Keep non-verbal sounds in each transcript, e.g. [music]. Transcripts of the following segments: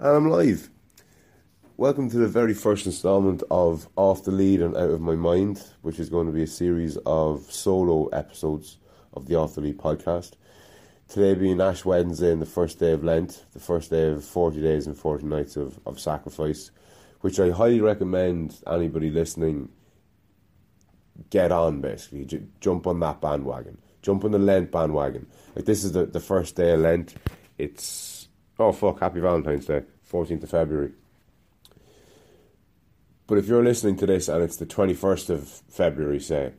And I'm live. Welcome to the very first installment of Off the Lead and Out of My Mind, which is going to be a series of solo episodes of the Off the Lead podcast. Today being Ash Wednesday and the first day of Lent, the first day of 40 days and 40 nights of, of sacrifice, which I highly recommend anybody listening get on basically. J- jump on that bandwagon. Jump on the Lent bandwagon. Like this is the, the first day of Lent. It's Oh fuck! Happy Valentine's Day, fourteenth of February. But if you're listening to this and it's the twenty first of February, say,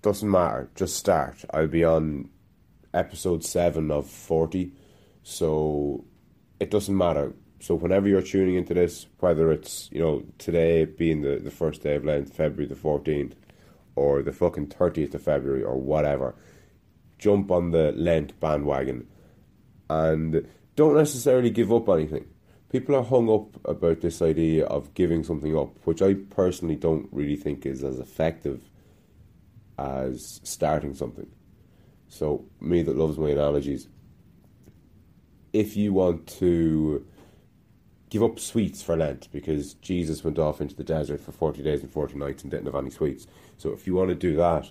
doesn't matter. Just start. I'll be on episode seven of forty, so it doesn't matter. So whenever you're tuning into this, whether it's you know today being the, the first day of Lent, February the fourteenth, or the fucking thirtieth of February, or whatever, jump on the Lent bandwagon, and don't necessarily give up anything. People are hung up about this idea of giving something up, which I personally don't really think is as effective as starting something. So, me that loves my analogies, if you want to give up sweets for Lent because Jesus went off into the desert for 40 days and 40 nights and didn't have any sweets. So, if you want to do that,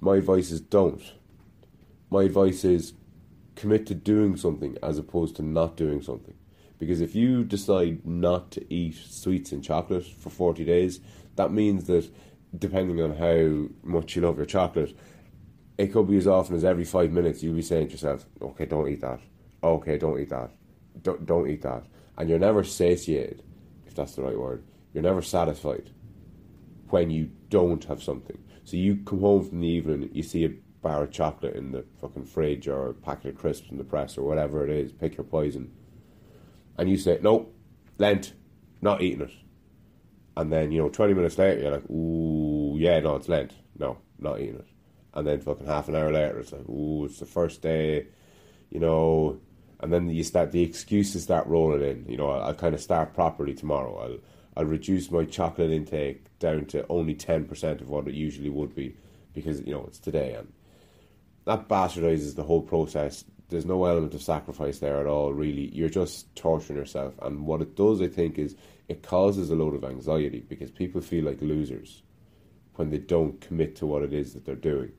my advice is don't. My advice is commit to doing something as opposed to not doing something. Because if you decide not to eat sweets and chocolate for 40 days, that means that depending on how much you love your chocolate, it could be as often as every five minutes you'll be saying to yourself, okay, don't eat that. Okay, don't eat that. Don't, don't eat that. And you're never satiated, if that's the right word. You're never satisfied when you don't have something. So you come home from the evening, you see a bar of chocolate in the fucking fridge or a packet of crisps in the press or whatever it is, pick your poison. And you say, no, Lent, not eating it. And then, you know, 20 minutes later, you're like, ooh, yeah, no, it's Lent. No, not eating it. And then fucking half an hour later, it's like, ooh, it's the first day, you know. And then you start, the excuses start rolling in. You know, I'll, I'll kind of start properly tomorrow. I'll, I'll reduce my chocolate intake down to only 10% of what it usually would be because, you know, it's today. And that bastardizes the whole process. There's no element of sacrifice there at all, really. You're just torturing yourself. And what it does, I think, is it causes a load of anxiety because people feel like losers when they don't commit to what it is that they're doing.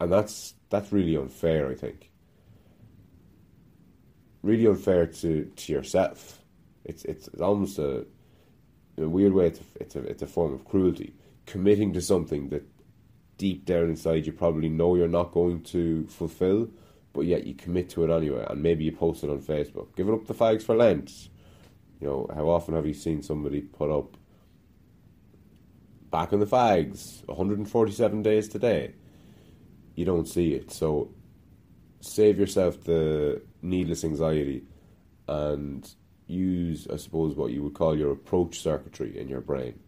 And that's that's really unfair, I think. Really unfair to, to yourself. It's it's, it's almost a a weird way it's a, it's a it's a form of cruelty. Committing to something that deep down inside you probably know you're not going to fulfill, but yet you commit to it anyway, and maybe you post it on Facebook. Giving up the fags for Lent. You know, how often have you seen somebody put up back in the fags, 147 days today? You don't see it. So save yourself the needless anxiety and use, I suppose, what you would call your approach circuitry in your brain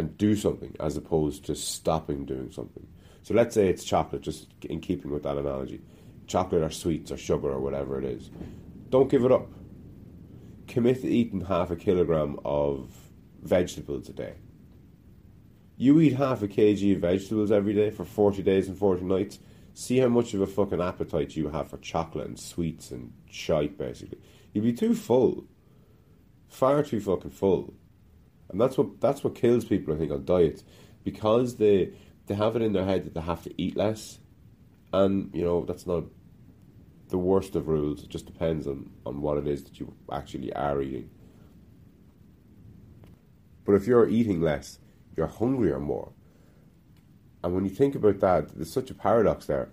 and do something as opposed to stopping doing something. So let's say it's chocolate, just in keeping with that analogy. Chocolate or sweets or sugar or whatever it is. Don't give it up. Commit to eating half a kilogram of vegetables a day. You eat half a kg of vegetables every day for 40 days and 40 nights. See how much of a fucking appetite you have for chocolate and sweets and shite, basically. You'd be too full. Far too fucking full and that's what that's what kills people. I think on diets because they they have it in their head that they have to eat less, and you know that's not the worst of rules. It just depends on on what it is that you actually are eating. But if you're eating less, you're hungrier more. And when you think about that, there's such a paradox there.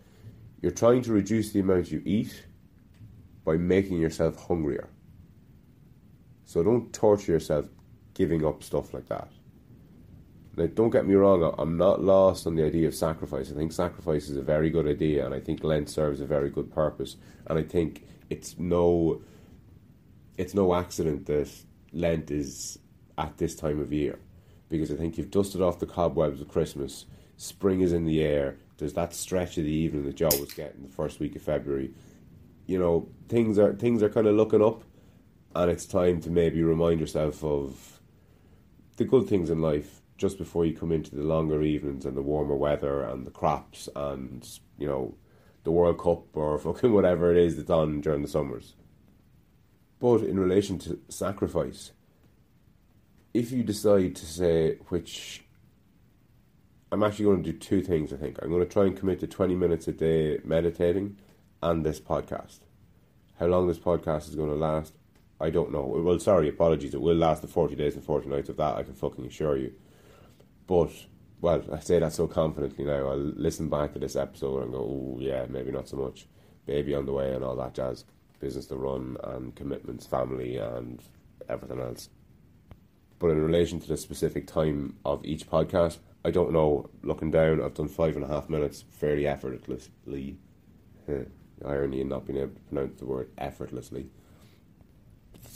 You're trying to reduce the amount you eat by making yourself hungrier. So don't torture yourself giving up stuff like that. Now, don't get me wrong, I'm not lost on the idea of sacrifice. I think sacrifice is a very good idea, and I think Lent serves a very good purpose. And I think it's no, it's no accident that Lent is at this time of year, because I think you've dusted off the cobwebs of Christmas. Spring is in the air. There's that stretch of the evening that you always get in the first week of February. You know, things are things are kind of looking up, and it's time to maybe remind yourself of the good things in life just before you come into the longer evenings and the warmer weather and the crops and you know the World Cup or [laughs] fucking whatever it is that's on during the summers. But in relation to sacrifice, if you decide to say, which I'm actually going to do two things, I think. I'm going to try and commit to 20 minutes a day meditating and this podcast. How long this podcast is going to last, I don't know. Well, sorry, apologies. It will last the 40 days and 40 nights of that, I can fucking assure you. But, well, I say that so confidently now. I'll listen back to this episode and go, oh, yeah, maybe not so much. Baby on the way and all that jazz. Business to run and commitments, family, and everything else. But in relation to the specific time of each podcast, I don't know. Looking down, I've done five and a half minutes fairly effortlessly. [laughs] irony in not being able to pronounce the word effortlessly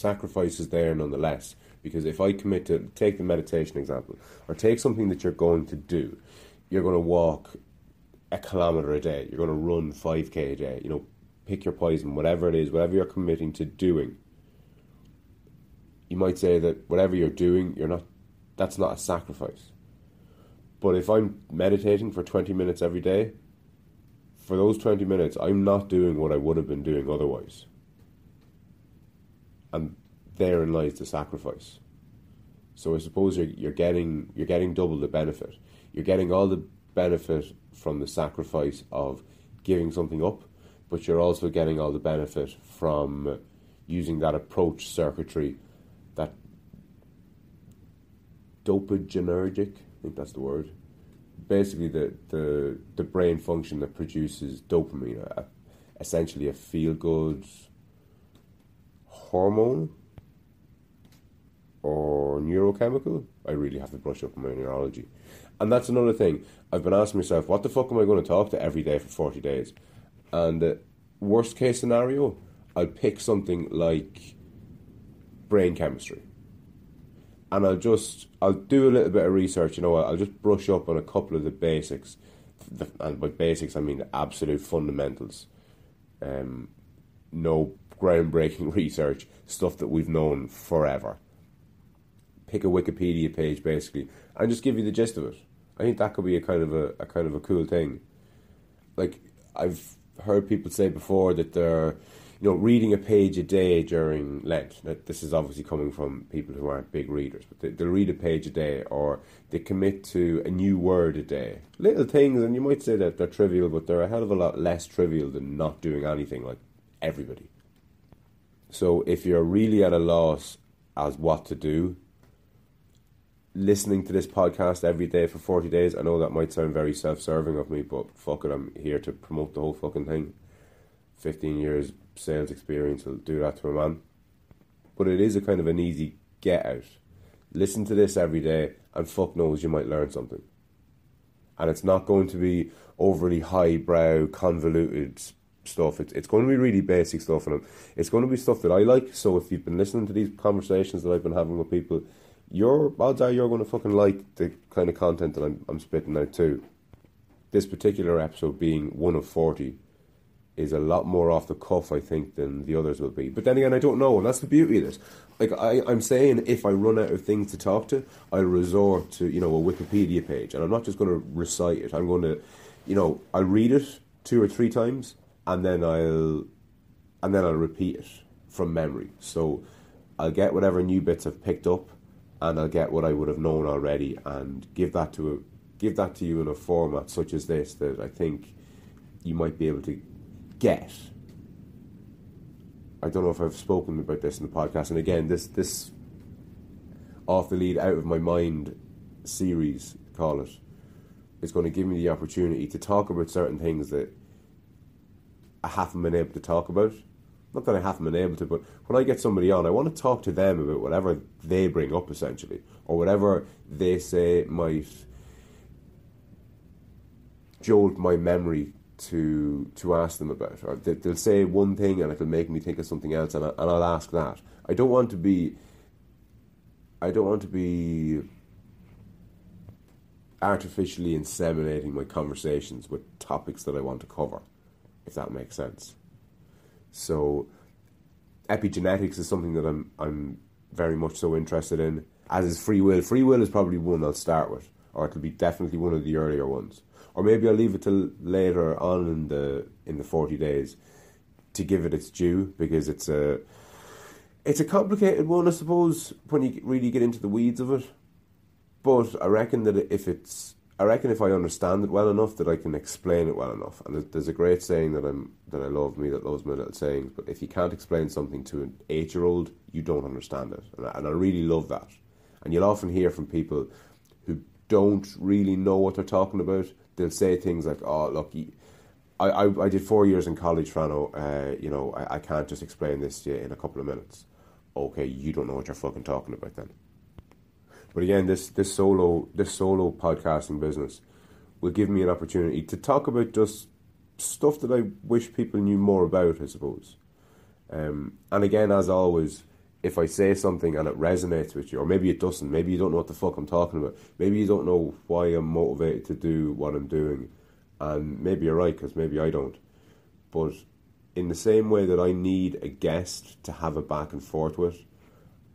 sacrifice is there nonetheless. Because if I commit to take the meditation example, or take something that you're going to do, you're going to walk a kilometer a day, you're going to run 5k a day, you know, pick your poison, whatever it is, whatever you're committing to doing. You might say that whatever you're doing, you're not, that's not a sacrifice. But if I'm meditating for 20 minutes every day, for those 20 minutes, I'm not doing what I would have been doing otherwise and therein lies the sacrifice. So I suppose you're, you're getting you're getting double the benefit. You're getting all the benefit from the sacrifice of giving something up, but you're also getting all the benefit from using that approach circuitry, that dopaminergic, I think that's the word. Basically, the, the, the brain function that produces dopamine, essentially a feel good hormone or neurochemical. I really have to brush up on my neurology. And that's another thing. I've been asking myself, what the fuck am I going to talk to every day for 40 days? And uh, worst case scenario, I'll pick something like brain chemistry. And I'll just, I'll do a little bit of research, you know, I'll just brush up on a couple of the basics. And by basics, I mean the absolute fundamentals. Um, no groundbreaking [laughs] research, stuff that we've known forever. Pick a Wikipedia page basically and just give you the gist of it. I think that could be a kind of a, a kind of a cool thing. Like I've heard people say before that they're you know, reading a page a day during Lent. That this is obviously coming from people who aren't big readers, but they, they'll read a page a day, or they commit to a new word a day. Little things, and you might say that they're trivial, but they're a hell of a lot less trivial than not doing anything like everybody. So if you're really at a loss as what to do, listening to this podcast every day for 40 days, I know that might sound very self serving of me, but fuck it, I'm here to promote the whole fucking thing. 15 years sales experience will do that to a man. But it is a kind of an easy get out. Listen to this every day, and fuck knows you might learn something. And it's not going to be overly highbrow, convoluted stuff. It's it's going to be really basic stuff, and it's going to be stuff that I like. So if you've been listening to these conversations that I've been having with people, your odds are you're going to fucking like the kind of content that I'm I'm spitting out too. This particular episode being one of forty is a lot more off the cuff, I think, than the others will be. But then again, I don't know, and that's the beauty of this. Like I, I'm saying, if I run out of things to talk to, I'll resort to you know a Wikipedia page, and I'm not just going to recite it. I'm going to, you know, I'll read it two or three times, and then I'll and then I'll repeat it from memory. So I'll get whatever new bits I've picked up, and I'll get what I would have known already, and give that to a, give that to you in a format such as this that I think you might be able to get. I don't know if I've spoken about this in the podcast, and again, this this off the lead, out of my mind series, call it, is going to give me the opportunity to talk about certain things that I haven't been able to talk about. Not that I haven't been able to, but when I get somebody on, I want to talk to them about whatever they bring up, essentially, or whatever they say might jolt my memory to to ask them about. Or they'll say one thing and it'll make me think of something else, and, I, and I'll ask that. I don't want to be. I don't want to be artificially inseminating my conversations with topics that I want to cover if that makes sense. So, epigenetics is something that I'm I'm very much so interested in. As is free will. Free will is probably one I'll start with, or it'll be definitely one of the earlier ones. Or maybe I'll leave it till later on in the in the forty days to give it its due because it's a it's a complicated one, I suppose, when you really get into the weeds of it. But I reckon that if it's, I reckon if I understand it well enough, that I can explain it well enough. And there's a great saying that I'm that I love, me that loves my little sayings. But if you can't explain something to an eight-year-old, you don't understand it, and I, and I really love that. And you'll often hear from people who don't really know what they're talking about. They'll say things like, "Oh, look." I, I, I did four years in college, Frano. Uh, you know, I, I can't just explain this to you in a couple of minutes okay, you don't know what you're fucking talking about then. But again, this this solo this solo podcasting business will give me an opportunity to talk about just stuff that I wish people knew more about, I suppose. Um, and again, as always, if I say something and it resonates with you, or maybe it doesn't, maybe you don't know what the fuck I'm talking about, maybe you don't know why I'm motivated to do what I'm doing, and maybe you're right because maybe I don't. But in the same way that I need a guest to have a back and forth with,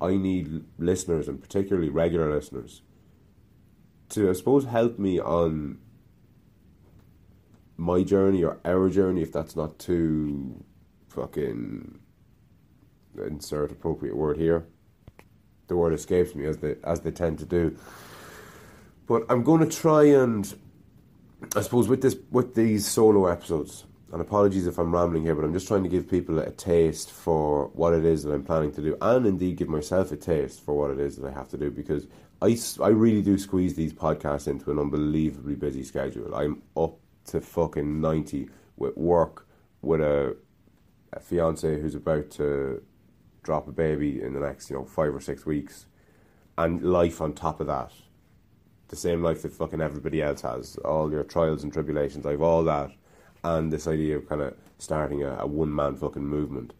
I need listeners and particularly regular listeners to, I suppose, help me on my journey or our journey if that's not too fucking insert appropriate word here. The word escapes me as they as they tend to do. But I'm going to try and I suppose with this with these solo episodes, and apologies if I'm rambling here, but I'm just trying to give people a taste for what it is that I'm planning to do, and indeed give myself a taste for what it is that I have to do because I, I really do squeeze these podcasts into an unbelievably busy schedule. I'm up to fucking 90 with work, with a, a fiance who's about to drop a baby in the next, you know, five or six weeks, and life on top of that. The same life that fucking everybody else has. All your trials and tribulations. I've all that and this idea of kind of starting a, a one man fucking movement.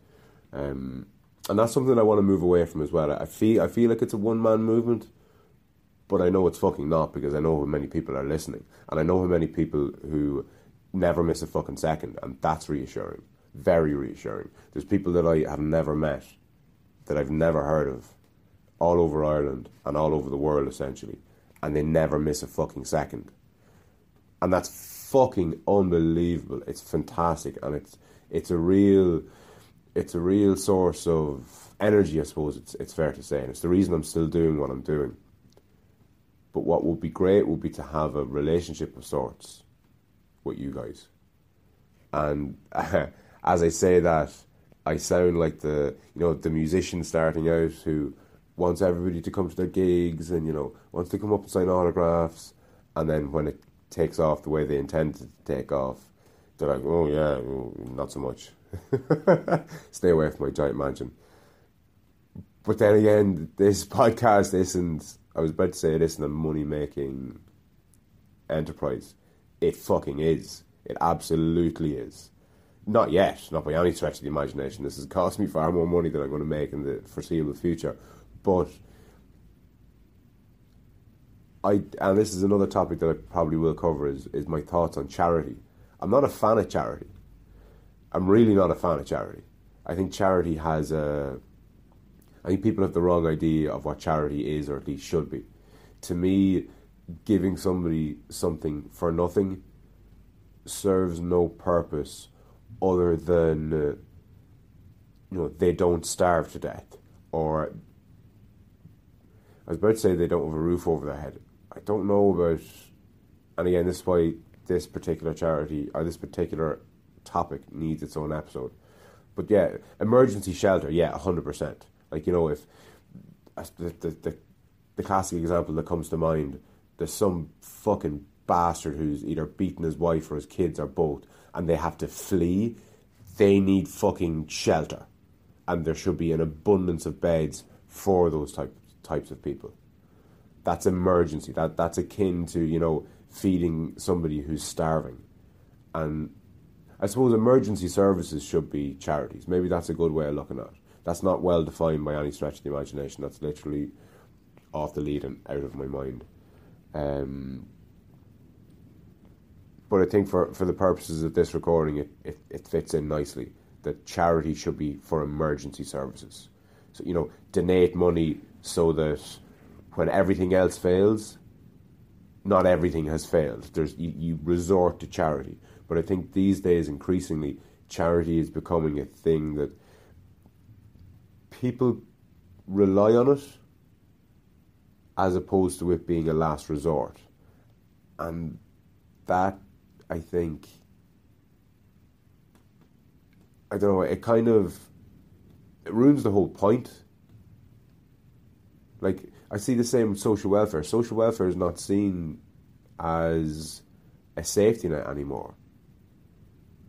Um, and that's something I want to move away from as well. I feel I feel like it's a one man movement, but I know it's fucking not because I know how many people are listening, and I know how many people who never miss a fucking second, and that's reassuring, very reassuring. There's people that I have never met, that I've never heard of, all over Ireland and all over the world essentially, and they never miss a fucking second, and that's fucking unbelievable. It's fantastic, and it's it's a real it's a real source of energy. I suppose it's it's fair to say, and it's the reason I'm still doing what I'm doing. But what would be great would be to have a relationship of sorts with you guys, and uh, [laughs] as I say that, I sound like the you know the musician starting out who wants everybody to come to their gigs and you know wants to come up and sign autographs, and then when it takes off the way they intended to take off, they're like, oh yeah, not so much. [laughs] Stay away from my giant mansion. But then again, this [laughs] podcast isn't. I was about to say it isn't a money making enterprise. It fucking is. It absolutely is. Not yet, not by any stretch of the imagination. This has cost me far more money than I'm going to make in the foreseeable future. But I and this is another topic that I probably will cover is is my thoughts on charity. I'm not a fan of charity. I'm really not a fan of charity. I think charity has a. I think people have the wrong idea of what charity is, or at least should be. To me, giving somebody something for nothing serves no purpose other than uh, you know they don't starve to death, or I was about to say they don't have a roof over their head. I don't know about, and again, this is why this particular charity or this particular topic needs its own episode. But yeah, emergency shelter, yeah, hundred percent. Like you know, if the, the the the classic example that comes to mind, there's some fucking bastard who's either beaten his wife or his kids or both, and they have to flee. They need fucking shelter, and there should be an abundance of beds for those type, types of people that's emergency. That that's akin to you know feeding somebody who's starving, and I suppose emergency services should be charities. Maybe that's a good way of looking at it. That's not well defined by any stretch of the imagination. That's literally off the lead and out of my mind. Um, but I think for, for the purposes of this recording, it, it, it fits in nicely that charity should be for emergency services. So, you know, donate money so that when everything else fails, not everything has failed. There's you, you resort to charity, but I think these days increasingly charity is becoming a thing that people rely on it as opposed to it being a last resort. And that, I think, I don't know, it kind of it ruins the whole point. Like, I see the same with social welfare. Social welfare is not seen as a safety net anymore.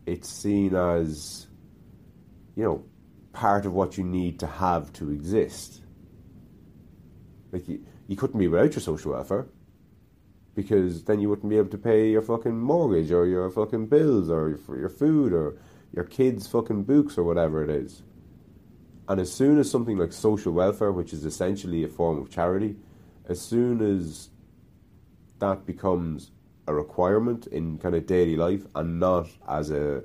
It's seen as, you know, part of what you need to have to exist. Like, you, you couldn't be without your social welfare because then you wouldn't be able to pay your fucking mortgage or your fucking bills or for your food or your kids' fucking books or whatever it is. And as soon as something like social welfare, which is essentially a form of charity, as soon as that becomes a requirement in kind of daily life and not as a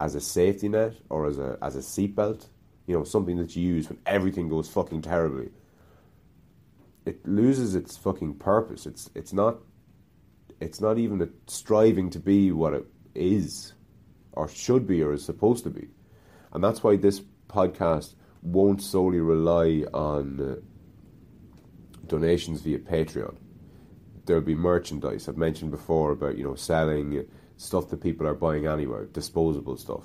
as a safety net or as a as a seatbelt, you know, something that you use when everything goes fucking terribly. It loses its fucking purpose. It's it's not it's not even a striving to be what it is or should be or is supposed to be. And that's why this podcast won't solely rely on uh, donations via Patreon. There'll be merchandise. I've mentioned before about, you know, selling stuff that people are buying anywhere, disposable stuff.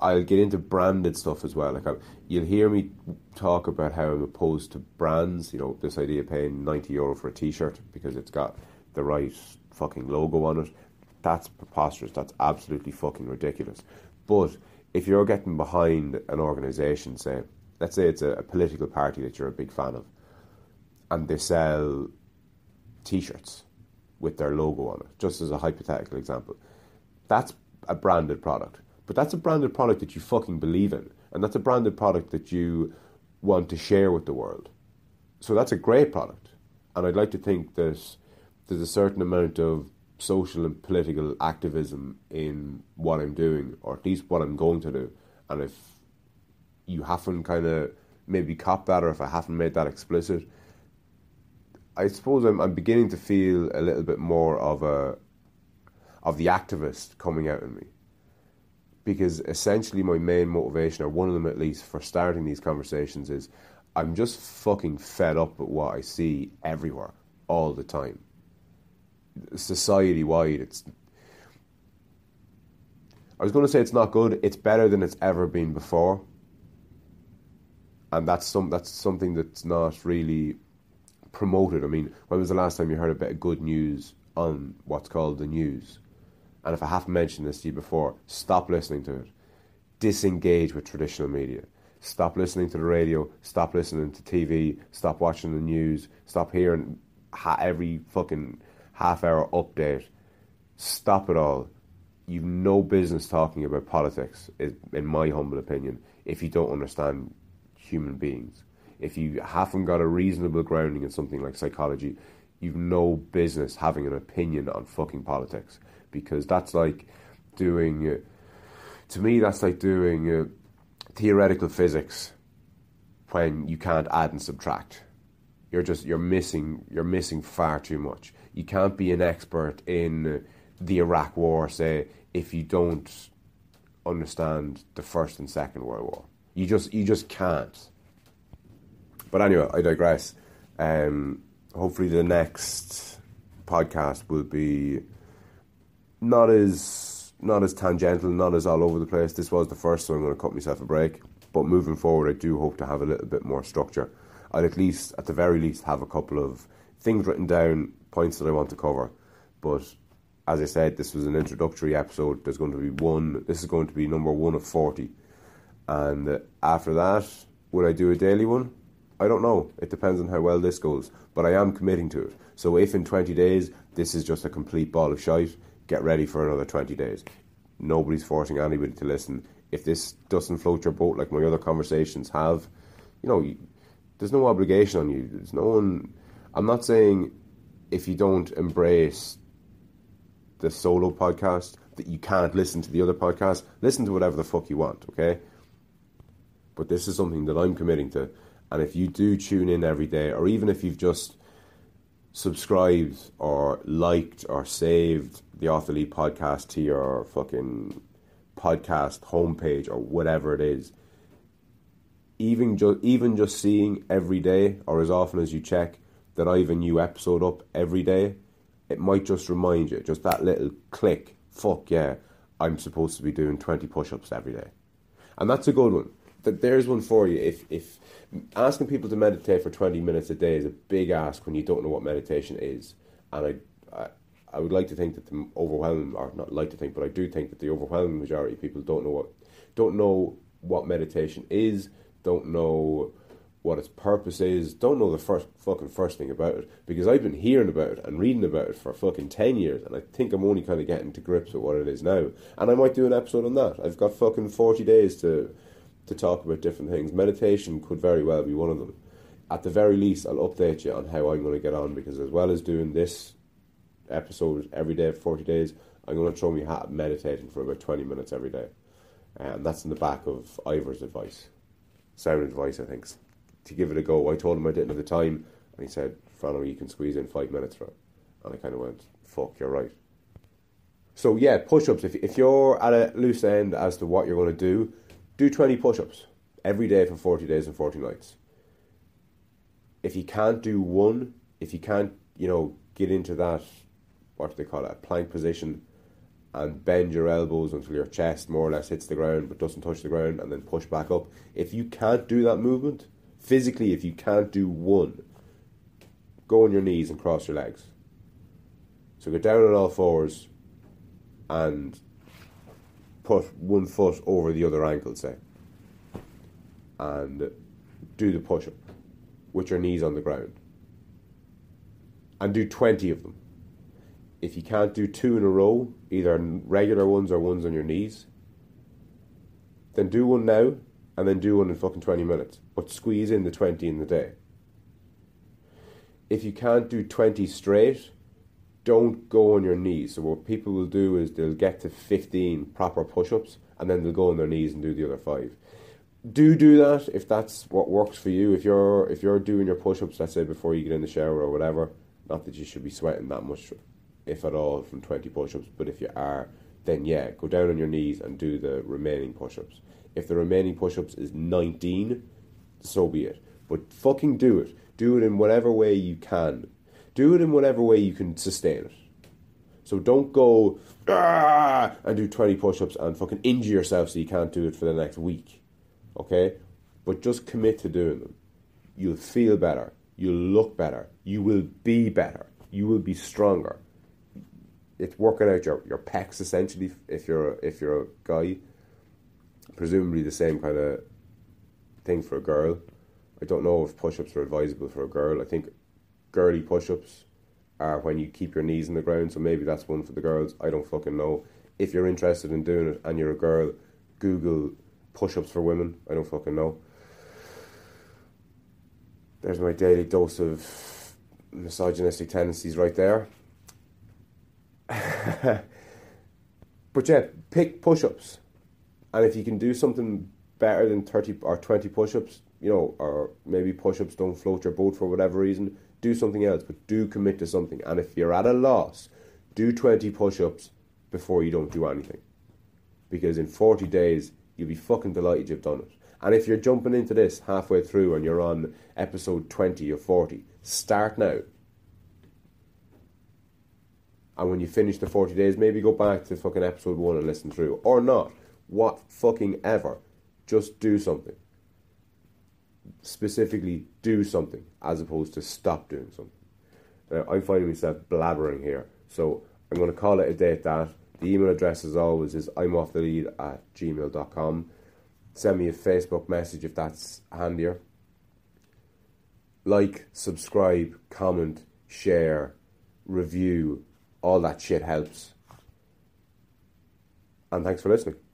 I'll get into branded stuff as well. Like I, you'll hear me talk about how I'm opposed to brands. You know, this idea of paying ninety euro for a T-shirt because it's got the right fucking logo on it. That's preposterous. That's absolutely fucking ridiculous. But if you're getting behind an organisation, say, let's say it's a, a, political party that you're a big fan of, and they sell T-shirts with their logo on it, just as a hypothetical example, that's a branded product. But that's a branded product that you fucking believe in, and that's a branded product that you want to share with the world. So that's a great product, and I'd like to think that there's a certain amount of social and political activism in what I'm doing, or at least what I'm going to do. And if you haven't kind of maybe copped that, or if I haven't made that explicit, I suppose I'm, I'm beginning to feel a little bit more of a of the activist coming out in me. Because essentially, my main motivation, or one of them at least, for starting these conversations is I'm just fucking fed up with what I see everywhere all the time society wide. It's I was going to say it's not good. It's better than it's ever been before, and that's some that's something that's not really promoted. I mean, when was the last time you heard a bit of good news on what's called the news? And if I haven't mentioned this to you before, stop listening to it. Disengage with traditional media. Stop listening to the radio. Stop listening to TV. Stop watching the news. Stop hearing every fucking half hour update. Stop it all. You've no business talking about politics, in my humble opinion, if you don't understand human beings. If you haven't got a reasonable grounding in something like psychology, you've no business having an opinion on fucking politics because that's like doing. Uh, to me, that's like doing uh, theoretical physics when you can't add and subtract. You're just you're missing you're missing far too much you can't be an expert in the Iraq War, say, if you don't understand the First and Second World War. You just you just can't. But anyway, I digress. Um, hopefully, the next podcast will be not as not as tangential, not as all over the place. This was the first, so I'm going to cut myself a break. But moving forward, I do hope to have a little bit more structure. I'll at least, at the very least, have a couple of things written down points that I want to cover. But as I said, this was an introductory episode. There's going to be one. This is going to be number one of forty, and after that, would I do a daily one? I don't know. It depends on how well this goes. But I am committing to it. So if in twenty days this is just a complete ball of shite, get ready for another twenty days. Nobody's forcing anybody to listen. If this doesn't float your boat like my other conversations have, you know, there's no obligation on you. There's no one. I'm not saying if you don't embrace the solo podcast that you can't listen to the other podcast. Listen to whatever the fuck you want, okay? But this is something that I'm committing to. And if you do tune in every day, or even if you've just subscribed or liked or saved the the podcast to your fucking podcast homepage or whatever it is, even just even just seeing every day or as often as you check that I have a new episode up every day, it might just remind you, just that little click. Fuck yeah, I'm supposed to be doing twenty push-ups every day, and that's a good one. That there's one for you. If if asking people to meditate for twenty minutes a day is a big ask when you don't know what meditation is, and I, I I would like to think that the overwhelming, or not like to think, but I do think that the overwhelming majority of people don't know what don't know what meditation is, don't know what its purpose is, don't know the first fucking first thing about it. Because I've been hearing about it and reading about it for fucking ten years, and I think I'm only kind of getting to grips with what it is now. And I might do an episode on that. I've got fucking forty days to to talk about different things. Meditation could very well be one of them. At the very least, I'll update you on how I'm going to get on because as well as doing this episode every day for 40 days, I'm going to throw me hat meditating for about 20 minutes every day. And that's in the back of Ivor's advice. Sound advice, I think, to give it a go. I told him I didn't have the time, and he said, Frano, you can squeeze in five minutes it. And I kind of went, fuck, you're right. So, yeah, push ups. If, if you're at a loose end as to what you're going to do, do 20 push ups every day for 40 days and 40 nights. If you can't do one, if you can't, you know, get into that, what do they call it, a plank position, and bend your elbows until your chest more or less hits the ground but doesn't touch the ground, and then push back up. If you can't do that movement, physically, if you can't do one, go on your knees and cross your legs. So go down on all fours and put one foot over the other ankle, say, and do the push up with your knees on the ground. And do 20 of them. If you can't do two in a row, either regular ones or ones on your knees, then do one now and then do one in fucking 20 minutes. But squeeze in the 20 in the day. If you can't do 20 straight, don't go on your knees. So what people will do is they'll get to 15 proper push-ups and then they'll go on their knees and do the other five. Do do that if that's what works for you. If you're if you're doing your push-ups, let's say before you get in the shower or whatever, not that you should be sweating that much, if at all, from 20 push-ups. But if you are, then yeah, go down on your knees and do the remaining push-ups. If the remaining push-ups is 19, so be it. But fucking do it. Do it in whatever way you can do it in whatever way you can sustain it. So don't go ah, and do 20 push ups and fucking injure yourself so you can't do it for the next week. Okay? But just commit to doing them. You'll feel better. You'll look better. You will be better. You will be stronger. It's working out your, your pecs essentially if you're a, if you're a guy. Presumably the same kind of thing for a girl. I don't know if push ups are advisable for a girl. I think girly push ups are when you keep your knees in the ground, so maybe that's one for the girls. I don't fucking know. If you're interested in doing it and you're a girl, Google push ups for women. I don't fucking know. There's my daily dose of misogynistic tendencies right there. [laughs] but yeah, pick push ups. And if you can do something better than 30 or 20 push ups, you know, or maybe push ups don't float your boat for whatever reason, do something else, but do commit to something. And if you're at a loss, do 20 push ups before you don't do anything. Because in 40 days, you'll be fucking delighted you've done it. And if you're jumping into this halfway through and you're on episode 20 or 40, start now. And when you finish the 40 days, maybe go back to fucking episode 1 and listen through. Or not. What fucking ever. Just do something specifically do something as opposed to stop doing something. Now, I'm finding myself blabbering here, so I'm going to call it a day at that. The email address, as always, is I'm off the lead at gmail.com. Send me a Facebook message if that's handier. Like, subscribe, comment, share, review, all that shit helps. And thanks for listening.